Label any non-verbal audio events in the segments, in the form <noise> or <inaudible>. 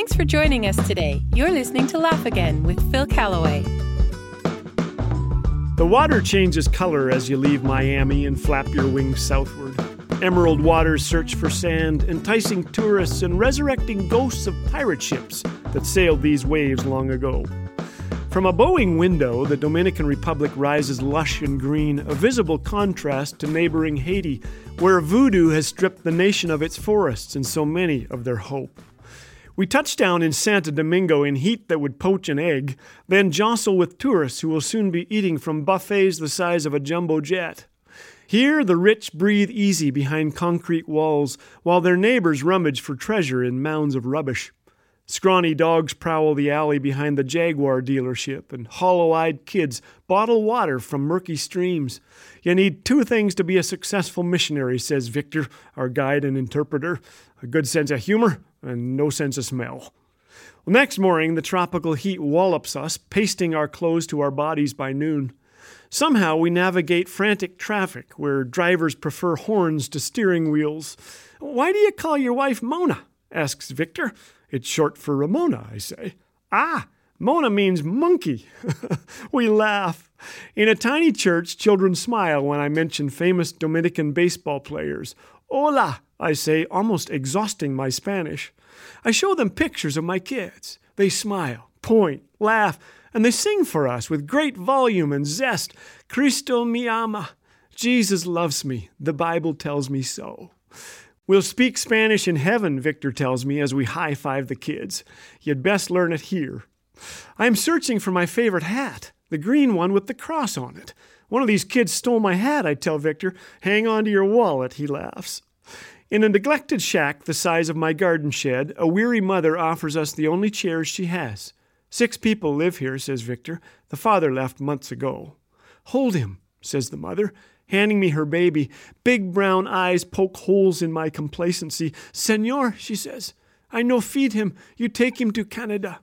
Thanks for joining us today. You're listening to Laugh Again with Phil Callaway. The water changes color as you leave Miami and flap your wings southward. Emerald waters search for sand, enticing tourists and resurrecting ghosts of pirate ships that sailed these waves long ago. From a Boeing window, the Dominican Republic rises lush and green, a visible contrast to neighboring Haiti, where voodoo has stripped the nation of its forests and so many of their hope. We touch down in Santo Domingo in heat that would poach an egg, then jostle with tourists who will soon be eating from buffets the size of a jumbo jet. Here, the rich breathe easy behind concrete walls, while their neighbors rummage for treasure in mounds of rubbish. Scrawny dogs prowl the alley behind the Jaguar dealership, and hollow eyed kids bottle water from murky streams. You need two things to be a successful missionary, says Victor, our guide and interpreter a good sense of humor and no sense of smell. Well, next morning, the tropical heat wallops us, pasting our clothes to our bodies by noon. Somehow we navigate frantic traffic where drivers prefer horns to steering wheels. Why do you call your wife Mona? asks Victor. It's short for Ramona, I say. Ah, Mona means monkey. <laughs> we laugh. In a tiny church, children smile when I mention famous Dominican baseball players. Hola, I say, almost exhausting my Spanish. I show them pictures of my kids. They smile, point, laugh, and they sing for us with great volume and zest. Cristo me ama. Jesus loves me. The Bible tells me so. We'll speak Spanish in heaven, Victor tells me as we high five the kids. You'd best learn it here. I am searching for my favorite hat, the green one with the cross on it. One of these kids stole my hat, I tell Victor. Hang on to your wallet, he laughs. In a neglected shack the size of my garden shed, a weary mother offers us the only chairs she has. Six people live here, says Victor. The father left months ago. Hold him, says the mother handing me her baby. Big brown eyes poke holes in my complacency. Senor, she says, I no feed him. You take him to Canada.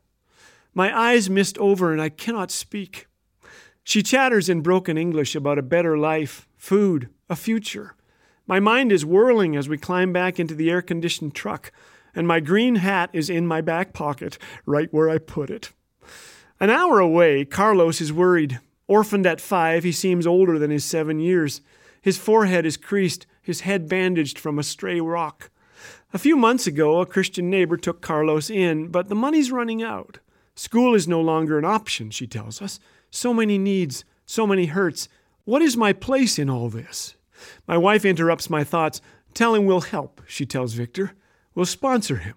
My eyes mist over and I cannot speak. She chatters in broken English about a better life, food, a future. My mind is whirling as we climb back into the air conditioned truck, and my green hat is in my back pocket, right where I put it. An hour away, Carlos is worried. Orphaned at five, he seems older than his seven years. His forehead is creased, his head bandaged from a stray rock. A few months ago, a Christian neighbor took Carlos in, but the money's running out. School is no longer an option, she tells us. So many needs, so many hurts. What is my place in all this? My wife interrupts my thoughts. Tell him we'll help, she tells Victor. We'll sponsor him.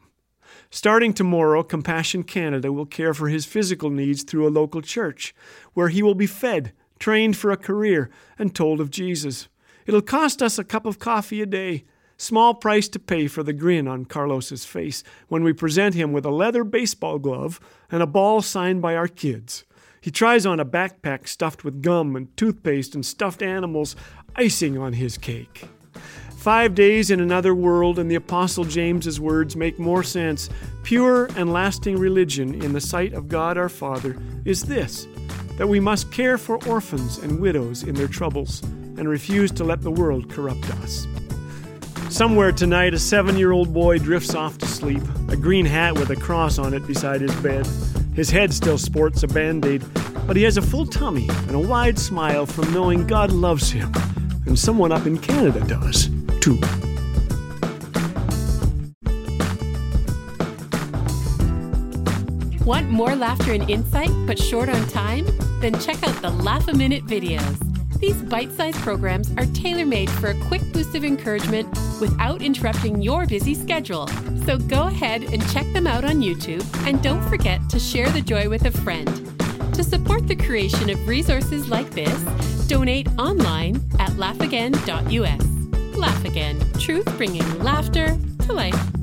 Starting tomorrow, Compassion Canada will care for his physical needs through a local church, where he will be fed, trained for a career, and told of Jesus. It'll cost us a cup of coffee a day. Small price to pay for the grin on Carlos's face when we present him with a leather baseball glove and a ball signed by our kids. He tries on a backpack stuffed with gum and toothpaste and stuffed animals, icing on his cake. Five days in another world, and the Apostle James's words make more sense. Pure and lasting religion in the sight of God our Father is this that we must care for orphans and widows in their troubles and refuse to let the world corrupt us. Somewhere tonight, a seven year old boy drifts off to sleep, a green hat with a cross on it beside his bed. His head still sports a band aid, but he has a full tummy and a wide smile from knowing God loves him, and someone up in Canada does too. Want more laughter and insight, but short on time? Then check out the Laugh a Minute videos. These bite sized programs are tailor made for a quick boost of encouragement without interrupting your busy schedule. So go ahead and check them out on YouTube, and don't forget to share the joy with a friend. To support the creation of resources like this, donate online at laughagain.us. Again, truth bringing laughter to life.